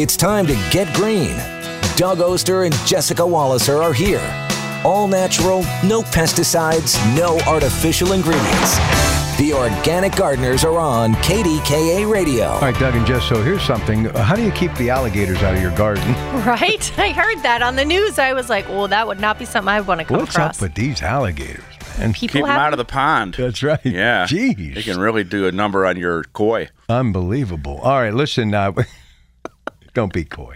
It's time to get green. Doug Oster and Jessica Walliser are here. All natural, no pesticides, no artificial ingredients. The Organic Gardeners are on KDKA Radio. All right, Doug and Jess, so here's something. How do you keep the alligators out of your garden? Right? I heard that on the news. I was like, well, that would not be something I would want to come What's across. up with these alligators, man? People Keep them have out of the pond. That's right. Yeah. Jeez. They can really do a number on your koi. Unbelievable. All right, listen. Uh, don't be coy.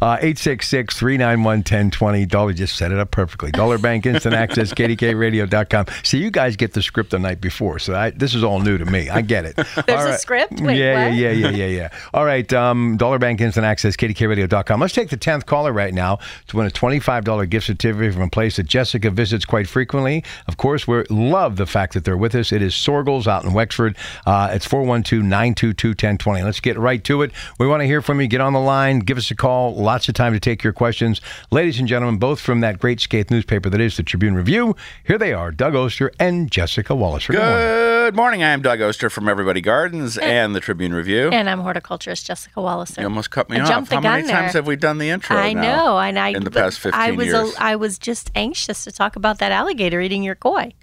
Uh, 866 391 1020. Dollar just set it up perfectly. Dollar Bank Instant Access, KDKRadio.com. See, you guys get the script the night before, so I, this is all new to me. I get it. There's a script? Wait, yeah, what? yeah, yeah, yeah, yeah, yeah. All right, um, Dollar Bank Instant Access, KDKRadio.com. Let's take the 10th caller right now to win a $25 gift certificate from a place that Jessica visits quite frequently. Of course, we love the fact that they're with us. It is Soergel's out in Wexford. Uh, it's 412 922 1020. Let's get right to it. We want to hear from you. Get on the line. Give us a call. Lots of time to take your questions. Ladies and gentlemen, both from that great Skate newspaper that is the Tribune Review, here they are, Doug Oster and Jessica Walliser. Good morning. Good morning. I am Doug Oster from Everybody Gardens and the Tribune Review. And I'm horticulturist Jessica Walliser. You almost cut me I off. jumped the How many there. times have we done the intro? I now know, and I in the past fifteen I was years. A, I was just anxious to talk about that alligator eating your koi.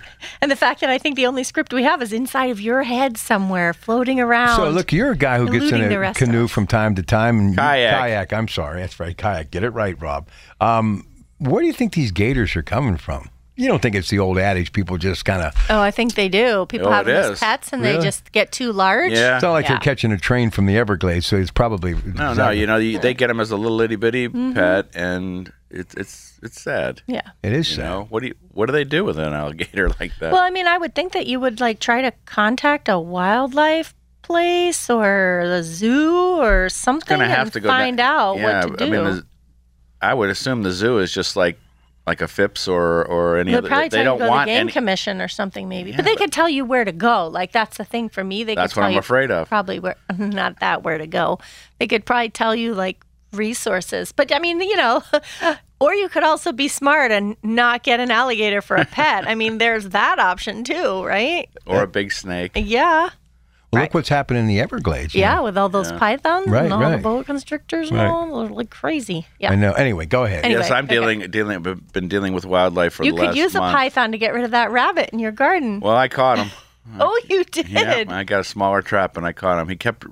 and the fact that I think the only script we have is inside of your head somewhere, floating around. So look, you're a guy who gets in the a canoe from time to time. And Kayak. Kayak. I'm sorry, that's right. Kayak. Get it right, Rob. Um, where do you think these gators are coming from? You don't think it's the old adage people just kind of. Oh, I think they do. People Oh, have it them as pets, and Really? they just get too large. Yeah. It's not like Yeah. they're catching a train from the Everglades, so it's probably. no, no. You know, you, they get them as a little itty bitty Mm-hmm. pet, and it's it's it's sad. Yeah. It is You sad. know what do you what do they do with an alligator like that? Well, I mean, I would think that you would like try to contact a wildlife place or the zoo or something gonna have and to go find down- out yeah, what to I mean, the, I would assume the zoo is just like like a Phipps or or any They'll other. probably they don't to go to want game any. commission or something, maybe. Yeah, but they but- could tell you where to go. Like that's the thing for me. They That's could what tell I'm afraid of. Probably where, not that where to go. They could probably tell you like resources. But I mean, you know, or you could also be smart and not get an alligator for a pet. I mean, there's that option too, right? or a big snake. Yeah, Well, look what's happening in the Everglades. yeah, know. with all those pythons Right, and all right. the boa constrictors and Right. all, they're like crazy. Yeah. I know. Anyway, go ahead. Anyway, yes, I'm okay. dealing dealing been dealing with wildlife for You the could last use a python to get rid of that rabbit in your garden. Well, I caught him. oh, you did. Yeah, I got a smaller trap and I caught him. He kept.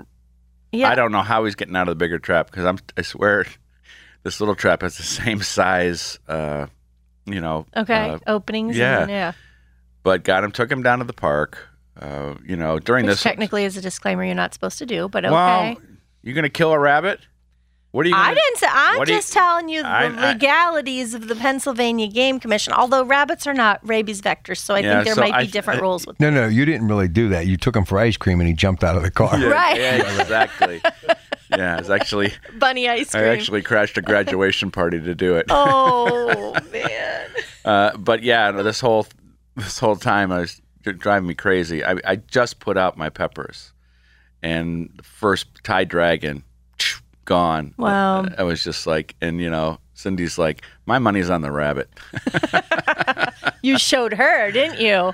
Yeah. I don't know how he's getting out of the bigger trap because I'm. I swear, this little trap has the same size. Uh, you know. Okay, uh, openings. yeah. and, yeah. but got him. Took him down to the park. Uh, you know, during Which this. technically is a disclaimer you're not supposed to do, but okay. Well, you're gonna kill a rabbit. What are you? I Gonna, didn't say. I'm what do you- just telling you the I- I- legalities of the Pennsylvania Game Commission. Although rabbits are not rabies vectors, so I Yeah, think there so might be different I- rules with. No, no, you didn't really do that. You took him for ice cream and he jumped out of the car. Yeah, Right. Yeah, exactly. yeah, it's actually. Bunny ice cream. I actually crashed a graduation party to do it. Oh man. Uh, but yeah, no, this whole this whole time I was dri- driving me crazy. I, I just put out my peppers, and the first Thai dragon gone. Wow. I was just like, and you know, Cindy's like, my money's on the rabbit. You showed her, didn't you?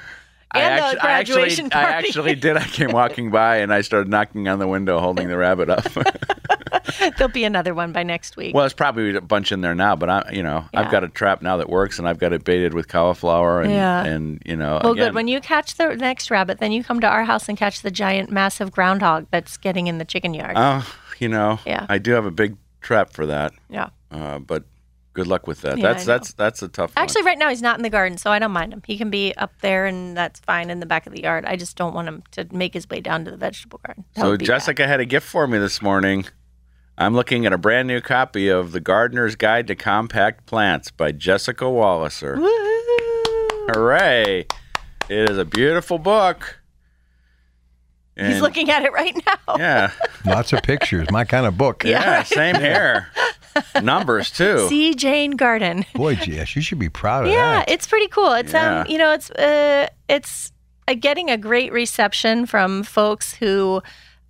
And I, the actu- I actually, graduation I actually did. I came walking by and I started knocking on the window, holding the rabbit up. There'll be another one by next week. well, it's probably a bunch in there now, but I, you know, Yeah. I've got a trap now that works, and I've got it baited with cauliflower, and Yeah. and you know, well, again, good. When you catch the next rabbit, then you come to our house and catch the giant, massive groundhog that's getting in the chicken yard. Oh, you know, Yeah. I do have a big trap for that. yeah. Uh, but good luck with that. Yeah, that's that's that's a tough Actually, right now he's not in the garden, so I don't mind him. He can be up there, and that's fine in the back of the yard. I just don't want him to make his way down to the vegetable garden. That. So be bad. Jessica had a gift for me this morning. I'm looking at a brand new copy of The Gardener's Guide to Compact Plants by Jessica Walliser. Woo! Hooray! It is a beautiful book. He's looking at it right now. Yeah, Lots of pictures. My kind of book. yeah, same here. Numbers too. See Jane Garden. Boy, Jess, you should be proud of Yeah, that. Yeah, it's pretty cool. It's Yeah. um, you know, it's uh, it's uh, getting a great reception from folks who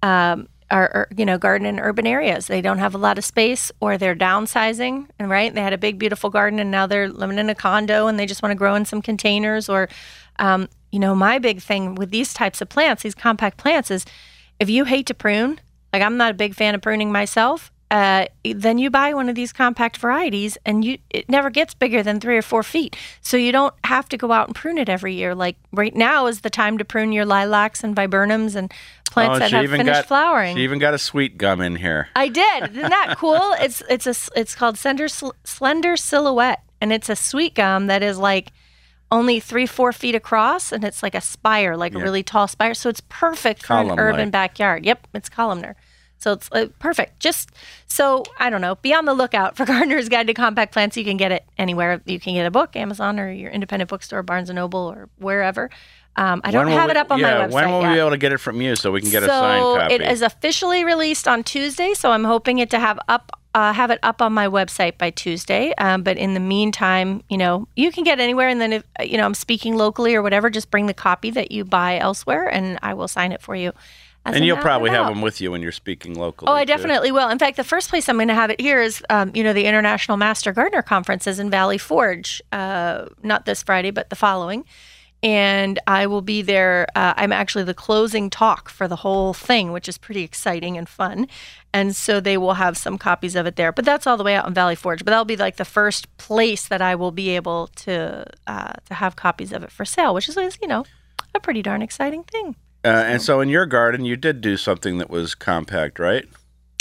um are, are you know garden in urban areas. They don't have a lot of space, or they're downsizing, and right, they had a big beautiful garden, and now they're living in a condo, and they just want to grow in some containers, or um, you know, my big thing with these types of plants, these compact plants, is if you hate to prune, like I'm not a big fan of pruning myself, uh, then you buy one of these compact varieties, and you it never gets bigger than three or four feet. So you don't have to go out and prune it every year. Like right now is the time to prune your lilacs and viburnums and plants Oh, that have finished got flowering. She even got a sweet gum in here. I did. Isn't that cool? It's it's a it's called slender slender silhouette, and it's a sweet gum that is like only three four feet across, and it's like a spire, like a really tall spire. So it's perfect for an Column-like. urban backyard. Yep, it's columnar. So it's uh, perfect. Just so I don't know, be on the lookout for Gardener's Guide to Compact Plants. You can get it anywhere. You can get a book, Amazon or your independent bookstore, Barnes and Noble, or wherever. Um, I don't have we- it up on yeah, my website When will yet we be able to get it from you so we can get a so signed copy? it is officially released on Tuesday. So I'm hoping it to have up uh, have it up on my website by Tuesday. Um, but in the meantime, you know, you can get anywhere, and then if you know I'm speaking locally or whatever, just bring the copy that you buy elsewhere, and I will sign it for you. as and you'll probably have them with you when you're speaking locally. Oh, I too. definitely will. In fact, the first place I'm going to have it here is, um, you know, the International Master Gardener Conference is in Valley Forge, uh, not this Friday, but the following. And I will be there. Uh, I'm actually the closing talk for the whole thing, which is pretty exciting and fun. And so they will have some copies of it there. But that's all the way out in Valley Forge. But that'll be like the first place that I will be able to uh, to have copies of it for sale, which is, you know, a pretty darn exciting thing. Uh, and so in your garden, you did do something that was compact, right?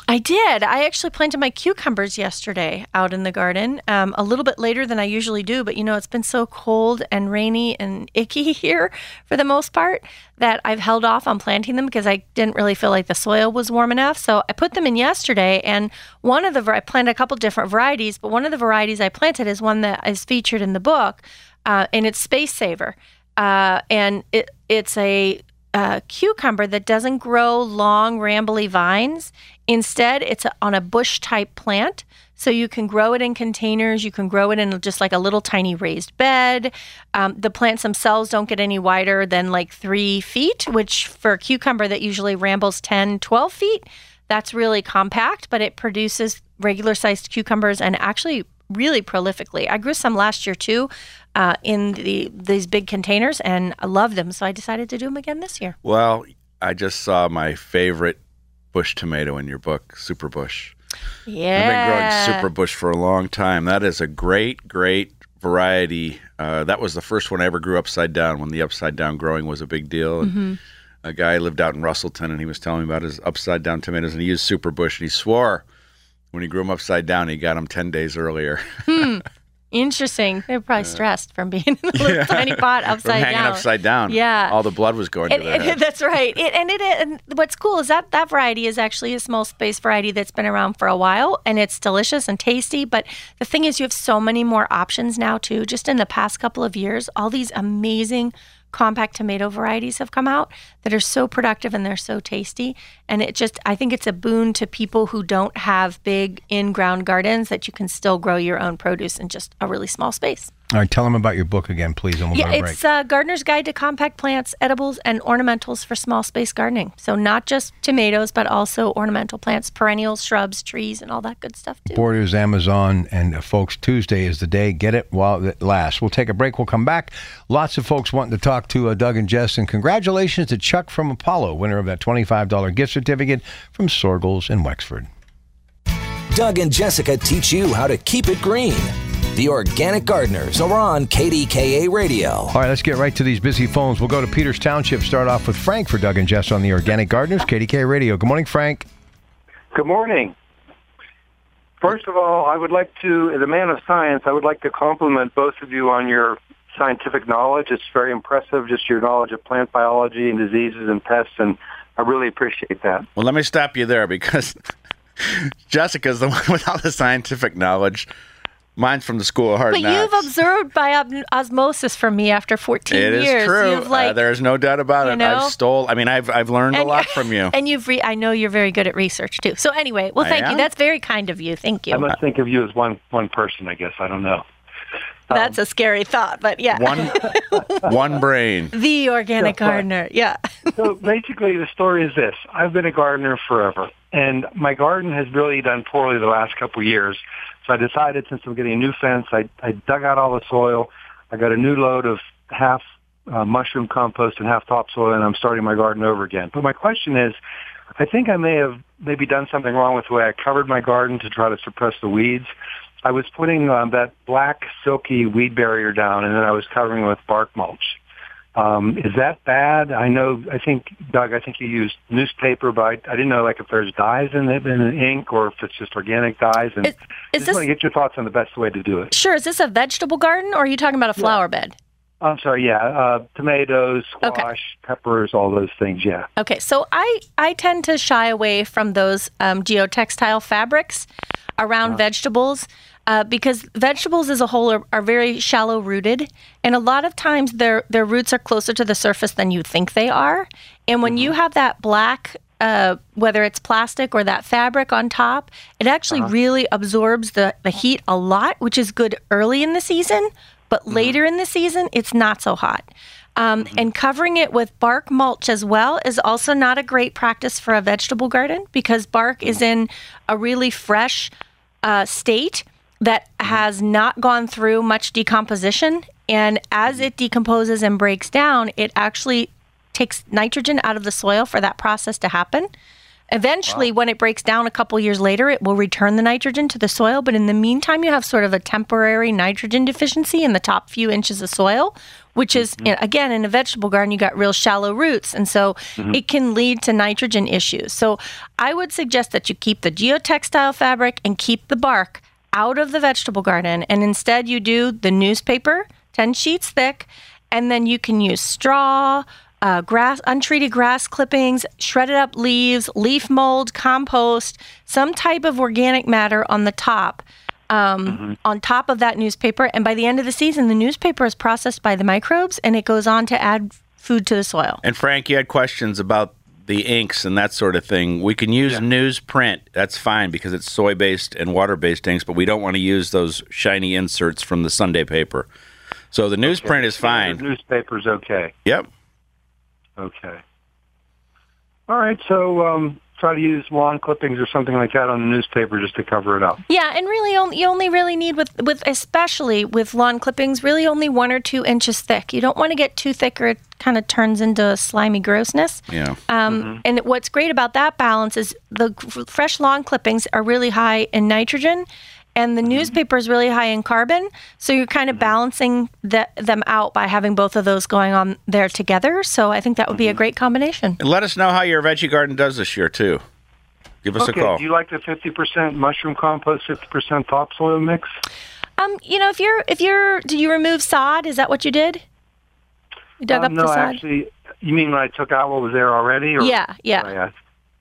I did. I actually planted my cucumbers yesterday out in the garden, um, a little bit later than I usually do. But you know, it's been so cold and rainy and icky here for the most part that I've held off on planting them because I didn't really feel like the soil was warm enough. So I put them in yesterday, and one of the I planted a couple different varieties, but one of the varieties I planted is one that is featured in the book, uh, and it's Space Saver, uh, and it it's a uh, cucumber that doesn't grow long, rambly vines. Instead, it's on a bush type plant. So you can grow it in containers. You can grow it in just like a little tiny raised bed. Um, the plants themselves don't get any wider than like three feet, which for a cucumber that usually rambles 10, 12 feet, that's really compact, but it produces regular sized cucumbers and actually really prolifically. I grew some last year too uh, in the these big containers, and I love them. So I decided to do them again this year. Well, I just saw my favorite bush tomato in your book, Super Bush. Yeah, I've been growing Super Bush for a long time. That is a great, great variety. Uh, that was the first one I ever grew upside down when the upside down growing was a big deal. Mm-hmm. A guy lived out in Russellton and he was telling me about his upside down tomatoes and he used Super Bush and he swore when he grew them upside down he got them 10 days earlier. Interesting. They're probably stressed from being in a little tiny pot upside hanging down. upside down. Yeah. All the blood was going And, to their head. that's right. It, and it and what's cool is that that variety is actually a small space variety that's been around for a while, and it's delicious and tasty. But the thing is, you have so many more options now too. Just in the past couple of years, all these amazing compact tomato varieties have come out that are so productive and they're so tasty. And it just, I think it's a boon to people who don't have big in-ground gardens that you can still grow your own produce in just a really small space. All right, tell them about your book again, please, we'll Yeah, it's uh, Gardener's Guide to Compact Plants, Edibles, and Ornamentals for Small Space Gardening. So not just tomatoes, but also ornamental plants, perennials, shrubs, trees, and all that good stuff too. Borders, Amazon, and uh, folks, Tuesday is the day. Get it while it lasts. We'll take a break. We'll come back. Lots of folks wanting to talk to uh, Doug and Jess. And congratulations to Chuck from Apollo, winner of that $25 gift certificate from Soergel's in Wexford. Doug and Jessica teach you how to keep it green. The Organic Gardeners are on KDKA Radio. All right, let's get right to these busy phones. We'll go to Peters Township. Start off with Frank for Doug and Jess on the Organic Gardeners, KDKA Radio. Good morning, Frank. Good morning. First of all, I would like to, as a man of science, I would like to compliment both of you on your scientific knowledge. It's very impressive, just your knowledge of plant biology and diseases and pests, and I really appreciate that. Well, let me stop you there because Jessica's the one with all the scientific knowledge. Mine's from the school of hard But knocks. you've observed by osmosis from me after 14 It is years. true. Like, uh, there's no doubt about it. know? I've stole. I mean, I've I've learned a lot from you. And you've re- I know you're very good at research too. So anyway, well, thank you. That's very kind of you. Thank you. I must think of you as one one person. I guess I don't know. That's a scary thought, but yeah. One one brain. the organic Yeah, gardener. Yeah. so basically, the story is this: I've been a gardener forever, and my garden has really done poorly the last couple of years. So I decided, since I'm getting a new fence, I, I dug out all the soil. I got a new load of half uh, mushroom compost and half topsoil, and I'm starting my garden over again. But my question is, I think I may have maybe done something wrong with the way I covered my garden to try to suppress the weeds. I was putting um, that black silky weed barrier down, and then I was covering it with bark mulch. Um, is that bad? I know. I think Doug. I think you used newspaper, but I, I didn't know like if there's dyes in it in the ink or if it's just organic dyes. And Is- is I just this- want to get your thoughts on the best way to do it. Sure. Is this a vegetable garden or are you talking about a flower bed? I'm sorry. Yeah, uh, tomatoes, Okay. squash, peppers, all those things. Yeah. Okay, so I, I tend to shy away from those um, geotextile fabrics around vegetables uh, because vegetables as a whole are, are very shallow rooted, and a lot of times their their roots are closer to the surface than you think they are. And when you have that black, uh, whether it's plastic or that fabric on top, it actually really absorbs the, the heat a lot, which is good early in the season. But later in the season, it's not so hot. Um, And covering it with bark mulch as well is also not a great practice for a vegetable garden because bark is in a really fresh uh, state that has not gone through much decomposition. And as it decomposes and breaks down, it actually takes nitrogen out of the soil for that process to happen. Eventually, when it breaks down a couple years later, it will return the nitrogen to the soil. But in the meantime, you have sort of a temporary nitrogen deficiency in the top few inches of soil, which is, mm-hmm. you know, again, in a vegetable garden, you got real shallow roots. And so mm-hmm. it can lead to nitrogen issues. So I would suggest that you keep the geotextile fabric and keep the bark out of the vegetable garden. And instead, you do the newspaper, 10 sheets thick, and then you can use straw uh, grass, untreated grass clippings, shredded up leaves, leaf mold, compost, some type of organic matter on the top, um, on top of that newspaper. And by the end of the season, the newspaper is processed by the microbes and it goes on to add food to the soil. And Frank, you had questions about the inks and that sort of thing. We can use newsprint. That's fine because it's soy based and water based inks, but we don't want to use those shiny inserts from the Sunday paper. So the newsprint is The fine. newspaper's okay. Yep. Okay. All right. So um, try to use lawn clippings or something like that on the newspaper just to cover it up. Yeah, and really, only, you only really need with with especially with lawn clippings, really only one or two inches thick. You don't want to get too thick, or it kind of turns into a slimy grossness. Yeah. Um, And what's great about that balance is the fresh lawn clippings are really high in nitrogen, and the newspaper is really high in carbon. So you're kind of balancing the, them out by having both of those going on there together. So I think that would be a great combination. And let us know how your veggie garden does this year too. Give us okay. a call. Do you like the 50% mushroom compost, 50% topsoil mix? Um, you know, if you're if you're, do you remove sod? Is that what you did? You dug Um, up no, the sod. No, actually, you mean when I took out what was there already? Or, Yeah, yeah. Yeah.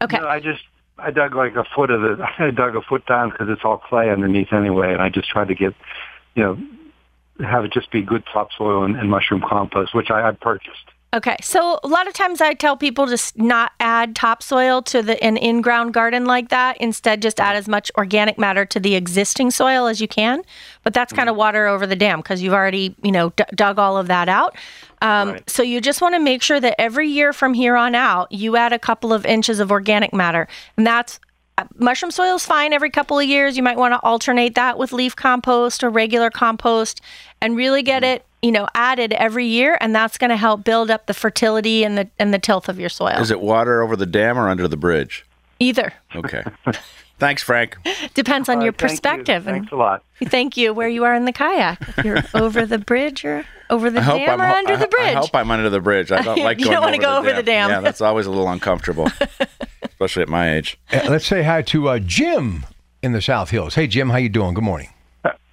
okay. No, I just I dug like a foot of it. I dug a foot down because it's all clay underneath anyway, and I just tried to get, you know, have it just be good topsoil and, and mushroom compost, which I, I purchased. Okay, so a lot of times I tell people just not add topsoil to the an in-ground garden like that. Instead, just add as much organic matter to the existing soil as you can. But that's kind of water over the dam because you've already, you know, d- dug all of that out. Um, Right. So you just want to make sure that every year from here on out, you add a couple of inches of organic matter, and that's mushroom soil is fine every couple of years. You might want to alternate that with leaf compost or regular compost, and really get mm-hmm. it, you know, added every year, and that's going to help build up the fertility and the and the tilth of your soil. Is it water over the dam or under the bridge? Either Okay. Thanks, Frank. depends on All your right, thank you. perspective, Thanks a lot. and thank you where you are in the kayak. If you're over the bridge or over the dam or under I, the bridge. I hope I'm under the bridge. I don't like You going don't wanna go the over the dam. Yeah, that's always a little uncomfortable, especially at my age. Uh, Let's say hi to uh, Jim in the South Hills. Hey, Jim, how you doing? Good morning.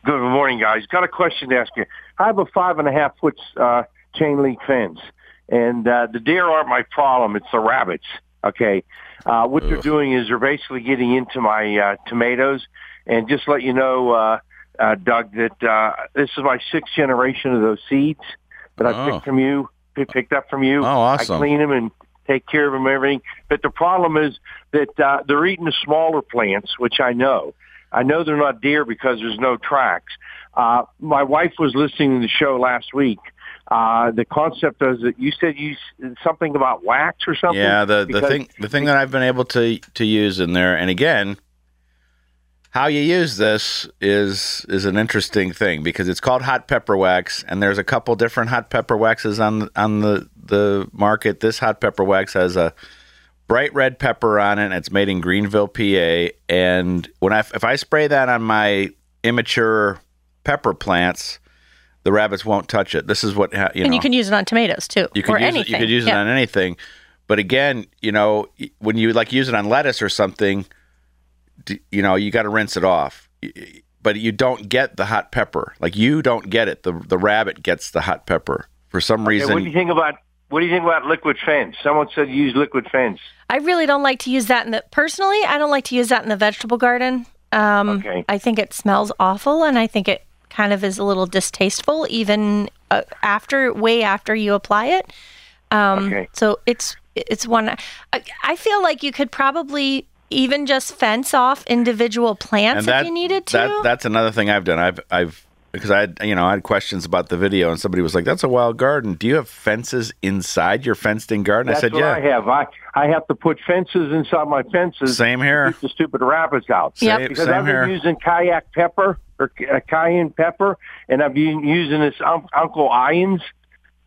Good morning, guys. Got a question to ask you. I have a five and a half foot uh, chain link fence, and uh, the deer aren't my problem. It's the rabbits. Okay, uh, what they're doing is they're basically getting into my uh, tomatoes, and just let you know, uh, uh, Doug, that uh, this is my sixth generation of those seeds that I Oh. picked from you, p- picked up from you. Oh, awesome. I clean them and take care of them, and everything. But the problem is that uh, they're eating the smaller plants, which I know. I know they're not deer because there's no tracks. Uh, my wife was listening to the show last week. Uh, the concept is that you said you something about wax or something. Yeah, the, the thing the thing that I've been able to to use in there, and again, how you use this is is an interesting thing because it's called hot pepper wax, and there's a couple different hot pepper waxes on on the the market. This hot pepper wax has a bright red pepper on it. And it's made in Greenville, PA, and when I if I spray that on my immature pepper plants, the rabbits won't touch it. This is what ha- you and know. you can use it on tomatoes too, You could or use anything. it. You could use it on anything. But again, you know, when you like use it on lettuce or something, you know, you got to rinse it off. But you don't get the hot pepper. Like you don't get it. The the rabbit gets the hot pepper for some Okay, reason. what do you think about what do you think about liquid fence? Someone said use liquid fence. I really don't like to use that in the personally. I don't like to use that in the vegetable garden. Um, Okay. I think it smells awful, and I think it kind of is a little distasteful, even uh, after way after you apply it. Um, Okay. So it's it's one. I, I feel like you could probably even just fence off individual plants if you needed to. That, that's another thing I've done. I've I've because I had you know I had questions about the video and somebody was like, "That's a wild garden. Do you have fences inside your fenced-in garden?" That's I said, what "Yeah." I have. I I have to put fences inside my fences. Same here. To keep the stupid rabbits out. Yep. Same, Because same I've been here. using kayak pepper or uh, cayenne pepper, and I've been using this um, Uncle Ian's.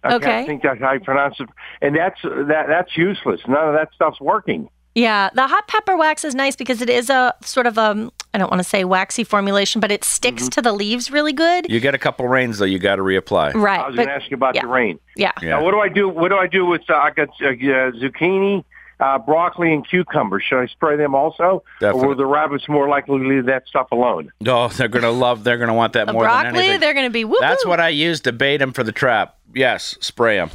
I Okay. can't think that's how you pronounce it. And that's that that's useless. None of that stuff's working. Yeah, the hot pepper wax is nice because it is a sort of a I don't want to say waxy formulation, but it sticks Mm-hmm. to the leaves really good. You get a couple rains though, you got to reapply. Right. I was going to ask you about yeah. the rain. yeah. Yeah. Now, what do I do? What do I do with? Uh, I got uh, uh, zucchini, uh, broccoli, and cucumbers? Should I spray them also, Definitely. or will the rabbits more likely to leave that stuff alone? Oh, they're gonna love. They're gonna want that The more than broccoli, anything. they're going to be woo That's what I use to bait them for the trap. Yes, spray them.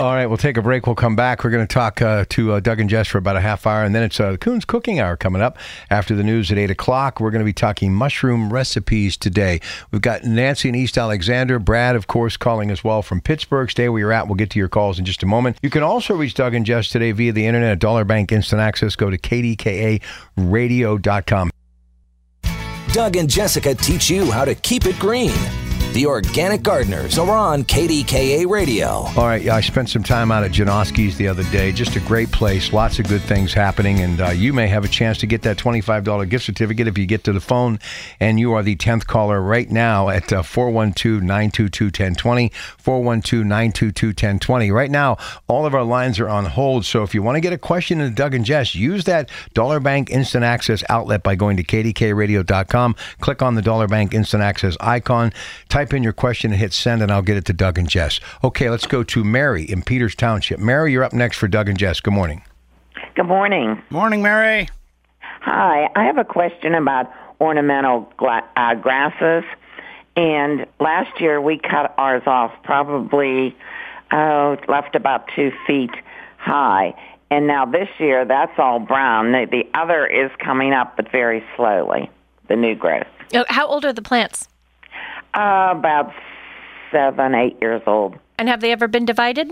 All right, we'll take a break. We'll come back. We're going to talk uh, to uh, Doug and Jess for about a half hour, and then it's uh, Kuhn's Cooking Hour coming up after the news at 8 o'clock. We're going to be talking mushroom recipes today. We've got Nancy and East Alexander. Brad, of course, calling as well from Pittsburgh. Stay where you're at. We'll get to your calls in just a moment. You can also reach Doug and Jess today via the internet at Dollar Bank Instant Access. Go to kdkaradio.com. Doug and Jessica teach you how to keep it green. The Organic Gardeners are on KDKA Radio. All right, I spent some time out at Janoski's the other day. Just a great place, lots of good things happening, and uh, you may have a chance to get that twenty-five dollar gift certificate if you get to the phone, and you are the tenth caller right now at uh, 412-922-1020, 412-922-1020. Right now, all of our lines are on hold, so if you want to get a question to Doug and Jess, use that Dollar Bank Instant Access outlet by going to kdkradio.com. Click on the Dollar Bank Instant Access icon, type in your question and hit send, and I'll get it to Doug and Jess. Okay, let's go to Mary in Peters Township. Mary, you're up next for Doug and Jess. Good morning. Good morning. Morning, Mary. Hi. I have a question about ornamental gla- uh, grasses. And last year we cut ours off probably, oh, left about two feet high. And now this year that's all brown. The, the other is coming up, but very slowly, the new growth. Oh, How old are the plants? Uh, about seven, eight years old. And have they ever been divided?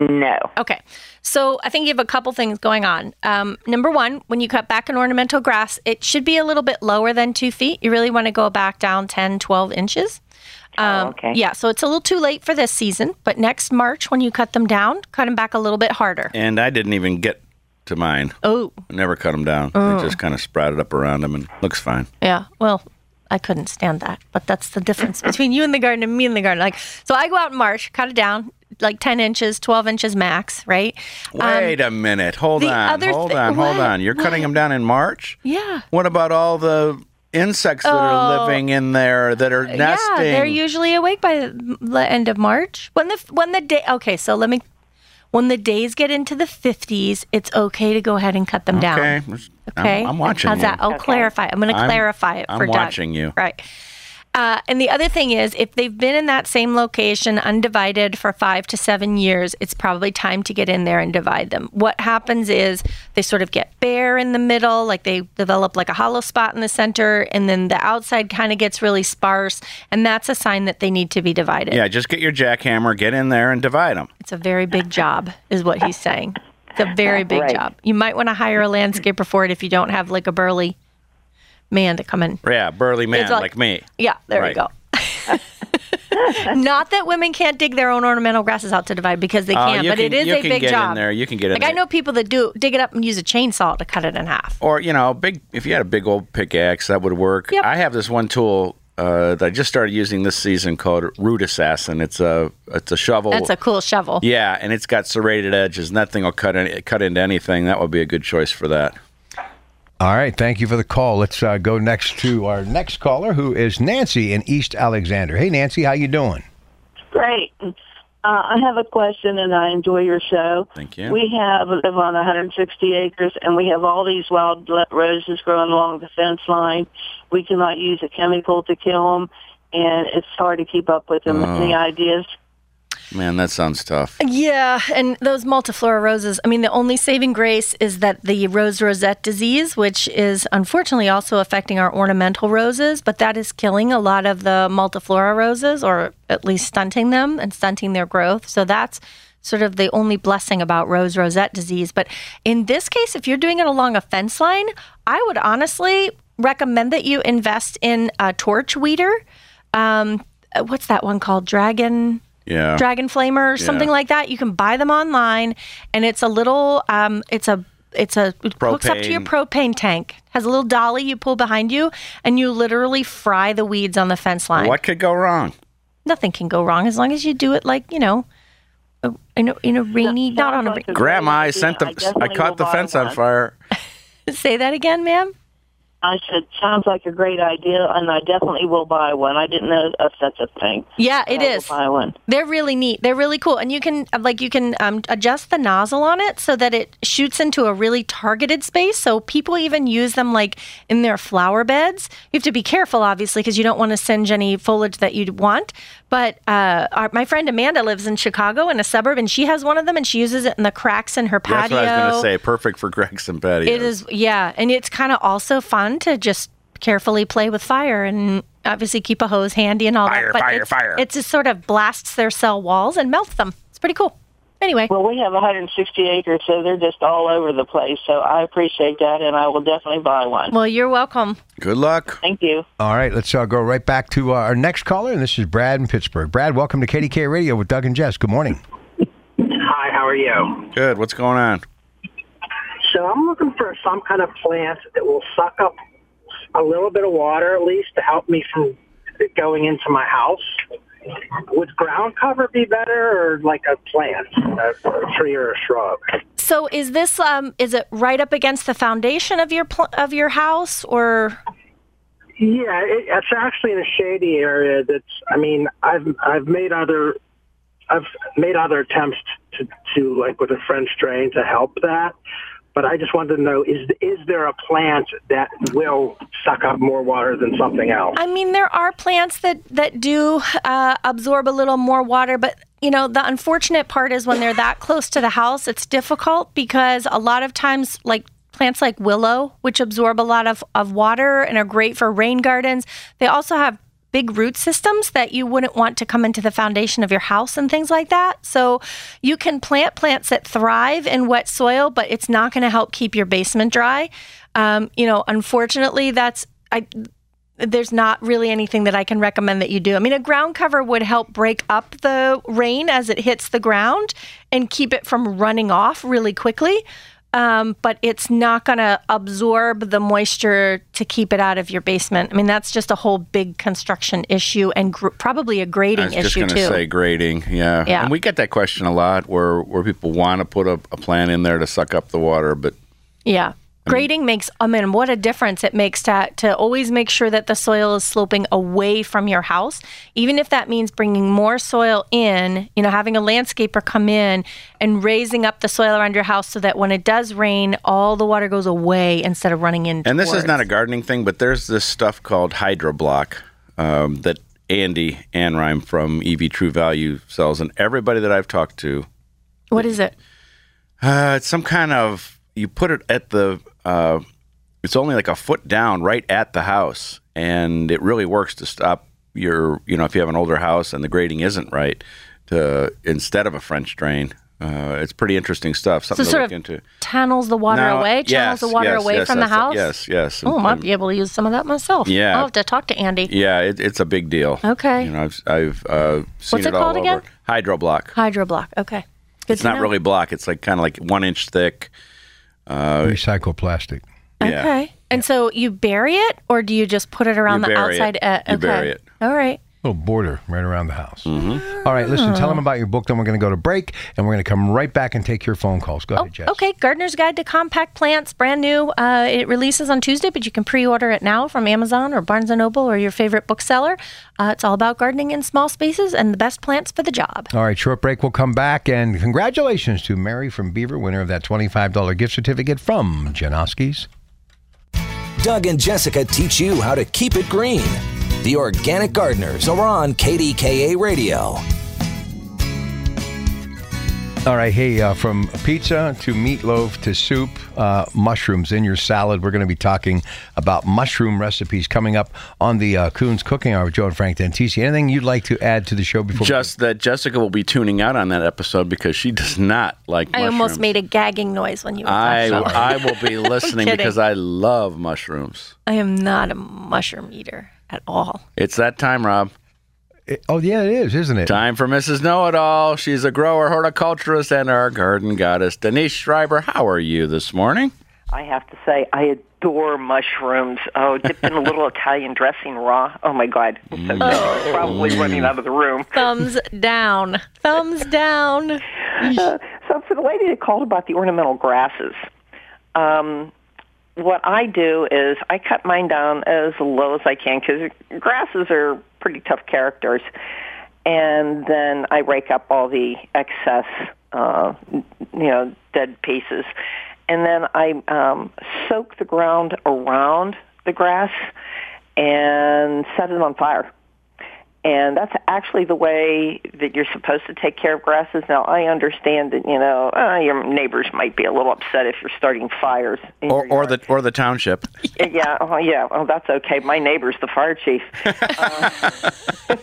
No. Okay. So I think you have a couple things going on. Um, number one, when you cut back an ornamental grass, it should be a little bit lower than two feet. You really want to go back down 10, 12 inches. Um, Oh, okay. Yeah, so it's a little too late for this season, but next March, when you cut them down, cut them back a little bit harder. And I didn't even get to mine. Oh, I never cut them down. It just kind of sprouted up around them and looks fine. yeah. Well, I couldn't stand that, but that's the difference between you in the garden and me in the garden. Like, so I go out in March, cut it down like 10 inches, 12 inches max, right? Um, Wait a minute. Hold on. Hold thi- on. Hold on. You're cutting them down in March? Yeah. What about all the insects that are Oh. living in there that are nesting? Yeah, they're usually awake by the end of March. When the when the day okay, so let me when the days get into the 50s, it's okay to go ahead and cut them down. Okay. Okay. I'm, I'm watching How's you. that? I'll clarify. I'm going to I'm- clarify it I'm for Doug. watching you. Right. Uh, and the other thing is, if they've been in that same location undivided for five to seven years, it's probably time to get in there and divide them. What happens is they sort of get bare in the middle, like they develop like a hollow spot in the center, and then the outside kind of gets really sparse, and that's a sign that they need to be divided. Yeah, just get your jackhammer, get in there, and divide them. It's a very big job, is what he's saying. It's a very big Right. job. You might want to hire a landscaper for it if you don't have like a burly man to come in. Yeah, burly man like- like me. Yeah, there Right. you go. Not that women can't dig their own ornamental grasses out to divide because they Oh, can, you but can- it is you a can big get in job. there. You can get in Like I know people that do dig it up and use a chainsaw to cut it in half. Or you know, big. If you had a big old pickaxe, that would work. Yep. I have this one tool uh, that I just started using this season called Root Assassin. It's a it's a shovel. That's a cool shovel. yeah, and it's got serrated edges, and that thing will cut in, cut into anything. That would be a good choice for that. All right, thank you for the call. Let's uh, go next to our next caller, who is Nancy in East Alexander. Hey, Nancy, how you doing? Great. Uh, I have a question, and I enjoy your show. Thank you. We have live on 160 acres, and we have all these wild le- roses growing along the fence line. We cannot use a chemical to kill them, and it's hard to keep up with them. Oh. Any ideas? Man, that sounds tough. Yeah, and those multiflora roses, I mean, the only saving grace is that the rose rosette disease, which is unfortunately also affecting our ornamental roses, but that is killing a lot of the multiflora roses, or at least stunting them and stunting their growth. So that's sort of the only blessing about rose rosette disease. But in this case, if you're doing it along a fence line, I would honestly recommend that you invest in a torch weeder. Um, what's that one called? Dragon. Yeah. Dragon Flamer or something Yeah. like that. You can buy them online, and it's a little, um, it's a, it's a it hooks up to your propane tank. Has a little dolly you pull behind you, and you literally fry the weeds on the fence line. What could go wrong? Nothing can go wrong as long as you do it like you know, a- in a, in a rainy, not on a. like a ra- Grandma, I sent the I I, caught the fence on fire. Say that again, ma'am. I said, sounds like a great idea, and I definitely will buy one. I didn't know if that's a thing. Yeah, it I will buy one. They're really neat. They're really cool, and you can uh, like you can um, adjust the nozzle on it so that it shoots into a really targeted space. So people even use them like in their flower beds. You have to be careful, obviously, because you don't want to singe any foliage that you'd want. But uh, our, my friend Amanda lives in Chicago in a suburb, and she has one of them, and she uses it in the cracks in her patio. That's what I was going to say. Perfect for Gregson patio. It is, yeah, and it's kind of also fun to just carefully play with fire and obviously keep a hose handy and all Fire, that. But fire, it's, fire. It just sort of blasts their cell walls and melts them. It's pretty cool. Anyway, Well, we have 160 acres, so they're just all over the place. So I appreciate that, and I will definitely buy one. well, you're welcome. Good luck. Thank you. All right, let's uh, go right back to uh, our next caller, and this is Brad in Pittsburgh. Brad, welcome to KDKA Radio with Doug and Jess. Good morning. Hi, how are you? Good. What's going on? So I'm looking for some kind of plant that will suck up a little bit of water at least to help me from going into my house. Would ground cover be better or like a plant, a, a tree or a shrub? So, is this um, is it right up against the foundation of your pl- of your house, or Yeah, it, it's actually in a shady area. That's. I mean, I've I've made other I've made other attempts to to like with a French drain to help that. But I just wanted to know is is there a plant that will suck up more water than something else? I mean, there are plants that that do uh, absorb a little more water, but you know, the unfortunate part is when they're that close to the house, it's difficult because a lot of times, like plants like willow, which absorb a lot of, of water and are great for rain gardens, they also have big root systems that you wouldn't want to come into the foundation of your house and things like that. So you can plant plants that thrive in wet soil, but it's not going to help keep your basement dry. Um, you know, unfortunately, that's I there's not really anything that I can recommend that you do. I mean, a ground cover would help break up the rain as it hits the ground and keep it from running off really quickly. Um, but it's not going to absorb the moisture to keep it out of your basement. I mean, that's just a whole big construction issue and gr- probably a grading issue too. I was just going to say grading. Yeah. Yeah. And we get that question a lot where, where people want to put a, a plant in there to suck up the water, but Yeah. Grading makes, I mean, what a difference it makes to, to always make sure that the soil is sloping away from your house, even if that means bringing more soil in, you know, having a landscaper come in and raising up the soil around your house so that when it does rain, all the water goes away instead of running in. And this is not a gardening thing, but there's this stuff called Hydroblock um, that Andy Anrime from EV True Value sells, and everybody that I've talked to, What is it? uh, it's some kind of you put it at the. Uh, it's only like a foot down, right at the house, and it really works to stop your. You know, if you have an older house and the grading isn't right, to instead of a French drain. Uh, it's pretty interesting stuff. So to sort look of into. tunnels the water Now, away, channels yes, the water yes, away yes, from the house. Yes, yes. Oh, I might be able to use some of that myself. Yeah. I'll have to talk to Andy. Yeah, it, it's a big deal. Okay. You know, I've, I've uh, seen What's it all called over. again? Hydro block. Hydro block. Okay. Good it's not know. really block. It's like kind of like one inch thick. Uh, Recycle plastic. yeah. Okay. And so you bury it, or do you just put it around You the bury it. outside? Uh, You okay. bury it. All right. Little border right around the house. Mm-hmm. All right, listen, tell Oh. them about your book, then we're going to go to break, and we're going to come right back and take your phone calls. Go ahead, Jess. Okay, Gardener's Guide to Compact Plants, brand new. Uh, it releases on Tuesday, but you can pre-order it now from Amazon or Barnes and Noble or your favorite bookseller. Uh, it's all about gardening in small spaces and the best plants for the job. All right, short break. We'll come back. And congratulations to Mary from Beaver, winner of that $25 gift certificate from Janoski's. Doug and Jessica teach you how to keep it green. The Organic Gardeners are on KDKA Radio. All right, hey, uh, from pizza to meatloaf to soup, uh, mushrooms in your salad. We're going to be talking about mushroom recipes coming up on the uh, Kuhn's Cooking Hour with Joe and Frank Dentisi. Anything you'd like to add to the show before? Just that Jessica will be tuning out on that episode because she does not like mushrooms I mushrooms. almost made a gagging noise when you were I, talking. I will be listening because I love mushrooms. I am not a mushroom eater at all. It's that time, Rob. oh, yeah, it is, isn't it? Time for Mrs. Know It All. She's a grower, horticulturist, and our garden goddess. Denise Schreiber, how are you this morning? I have to say, I adore mushrooms. Oh, dipped in a little Italian dressing raw. Oh my God, I'm so good. probably running out of the room. Thumbs down. Thumbs down. Uh, so for the lady that called about the ornamental grasses, um, what I do is I cut mine down as low as I can because grasses are pretty tough characters, and then I rake up all the excess, uh, you know, dead pieces, and then I um, soak the ground around the grass and set it on fire. And that's actually the way that you're supposed to take care of grasses. Now, I understand that, you know, uh, your neighbors might be a little upset if you're starting fires. in Or, or the or the township. yeah, oh, yeah. Oh, that's okay. My neighbor's the fire chief. Uh,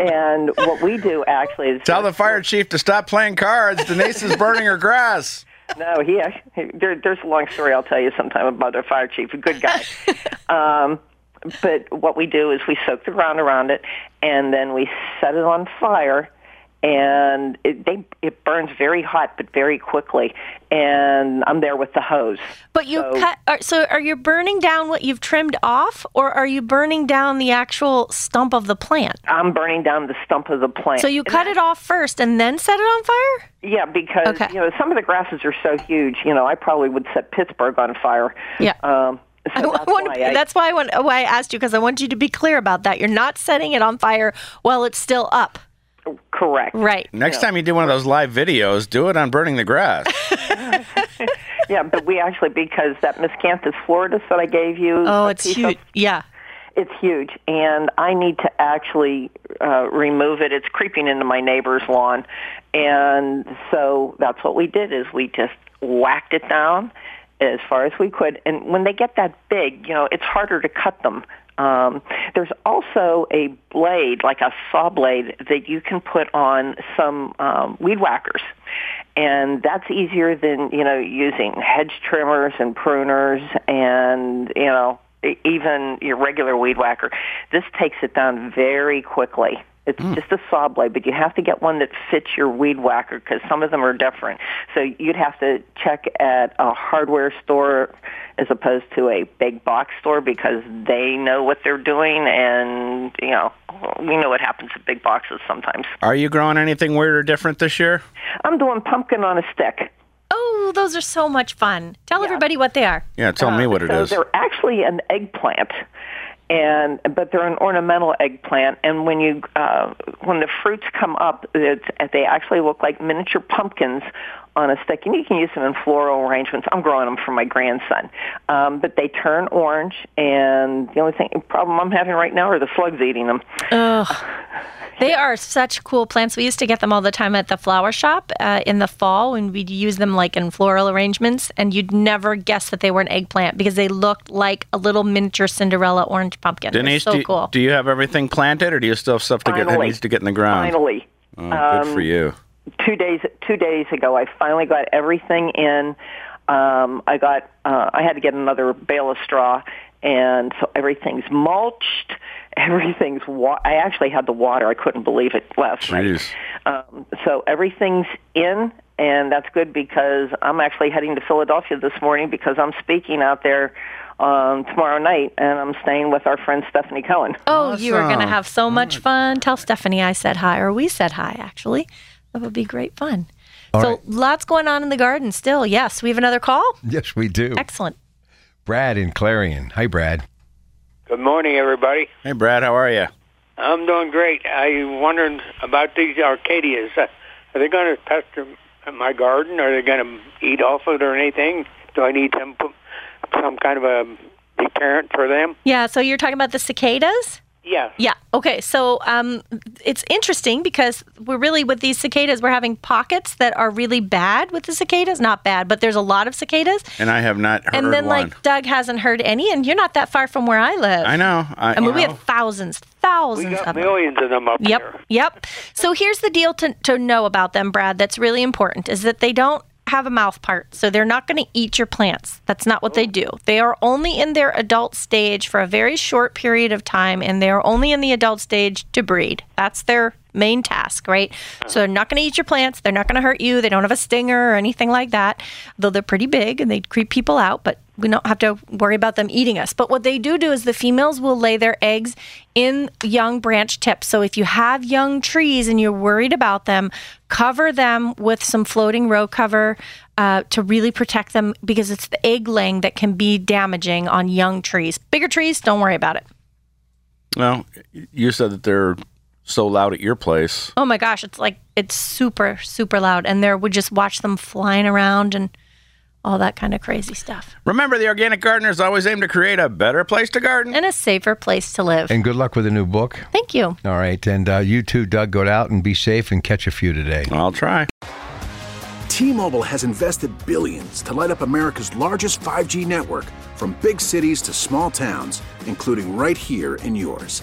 and what we do actually is Tell the fire chief to stop playing cards. Denise is burning her grass. no, he, he there, there's a long story I'll tell you sometime about our fire chief. A good guy. um, but what we do is we soak the ground around it, and then we set it on fire, and it they it burns very hot but very quickly. And I'm there with the hose. But you cut. Are, so are you burning down what you've trimmed off, or are you burning down the actual stump of the plant? I'm burning down the stump of the plant. So you cut it off first and then set it on fire? Yeah, because you know some of the grasses are so huge. You know, I probably would set Pittsburgh on fire. Yeah. Um, so I that's want- why I, that's why I, want, why I asked you because I want you to be clear about that. You're not setting it on fire while it's still up. correct. Right. Next time you do one of those live videos, do it on burning the grass. yeah, but we actually because that miscanthus floridus that I gave you. Oh, it's piece huge. Of, Yeah. it's huge, and I need to actually uh, remove it. It's creeping into my neighbor's lawn, and so that's what we did. Is we just whacked it down as far as we could. And when they get that big, you know, it's harder to cut them. Um, there's also a blade, like a saw blade, that you can put on some um, weed whackers, and that's easier than you know using hedge trimmers and pruners and you know even your regular weed whacker. This takes it down very quickly. It's mm. just a saw blade, but you have to get one that fits your weed whacker because some of them are different. So you'd have to check at a hardware store as opposed to a big box store because they know what they're doing, and you know we know what happens at big boxes sometimes. Are you growing anything weird or different this year? I'm doing pumpkin on a stick. Oh, those are so much fun. Tell everybody what they are. Yeah, tell me uh, what it so is. they're actually an eggplant, and but they're an ornamental eggplant. And when you uh, when the fruits come up, it's, they actually look like miniature pumpkins on a stick, and you can use them in floral arrangements. I'm growing them for my grandson, um, but they turn orange, and the only thing problem I'm having right now are the slugs eating them. Ugh. They are such cool plants. We used to get them all the time at the flower shop uh, in the fall when we'd use them like in floral arrangements, and you'd never guess that they were an eggplant because they looked like a little miniature Cinderella orange pumpkin. Denise, so do, you, cool. do you have everything planted, or do you still have stuff to get that needs to get in the ground? Finally. Oh, good for Um, you. two days two days ago i finally got everything in um i got uh i had to get another bale of straw and so everything's mulched everything's wa- i actually had the water i couldn't believe it last night um so everything's in and that's good because i'm actually heading to philadelphia this morning because i'm speaking out there um tomorrow night and i'm staying with our friend stephanie cohen Oh, you are going to have so much fun. Tell Stephanie I said hi, or we said hi, actually. That would be great fun. All so, right. lots going on in the garden still. Yes, we have another call. Yes, we do. Excellent. Brad in Clarion. Hi, Brad. Good morning, everybody. Hey, Brad, how are you? I'm doing great. I wondered about these arcadias. Uh, Are they going to pester my garden? Are they going to eat off of it or anything? Do I need some some kind of a deterrent for them? Yeah, so you're talking about the cicadas? Yeah. Yeah. Okay. So um, it's interesting because we're really with these cicadas, we're having pockets that are really bad with the cicadas. Not bad, but there's a lot of cicadas. And I have not heard and then, one. like, Doug hasn't heard any, and you're not that far from where I live. I know. I, I mean, you we know. have thousands, thousands We got of them. millions of them up Yep. here. Yep. So here's the deal to, to know about them, Brad, that's really important is that they don't have a mouth part. So they're not going to eat your plants. That's not what they oh. do. They are only in their adult stage for a very short period of time and they are only in the adult stage to breed. That's their main task, right? So they're not going to eat your plants. They're not going to hurt you. They don't have a stinger or anything like that, though they're pretty big and they creep people out, but we don't have to worry about them eating us. But what they do do is the females will lay their eggs in young branch tips. So if you have young trees and you're worried about them, cover them with some floating row cover uh, to really protect them because it's the egg laying that can be damaging on young trees. Bigger trees, don't worry about it. Well, you said that they're so loud at your place. Oh my gosh, it's like it's super super loud, and there would just watch them flying around and all that kind of crazy stuff, Remember, the organic gardeners always aim to create a better place to garden. and a safer place to live. And good luck with the new book. Thank you. All right. And uh, you too, Doug, go out and be safe and catch a few today. I'll try. T-Mobile has invested billions to light up America's largest 5G network from big cities to small towns, including right here in yours.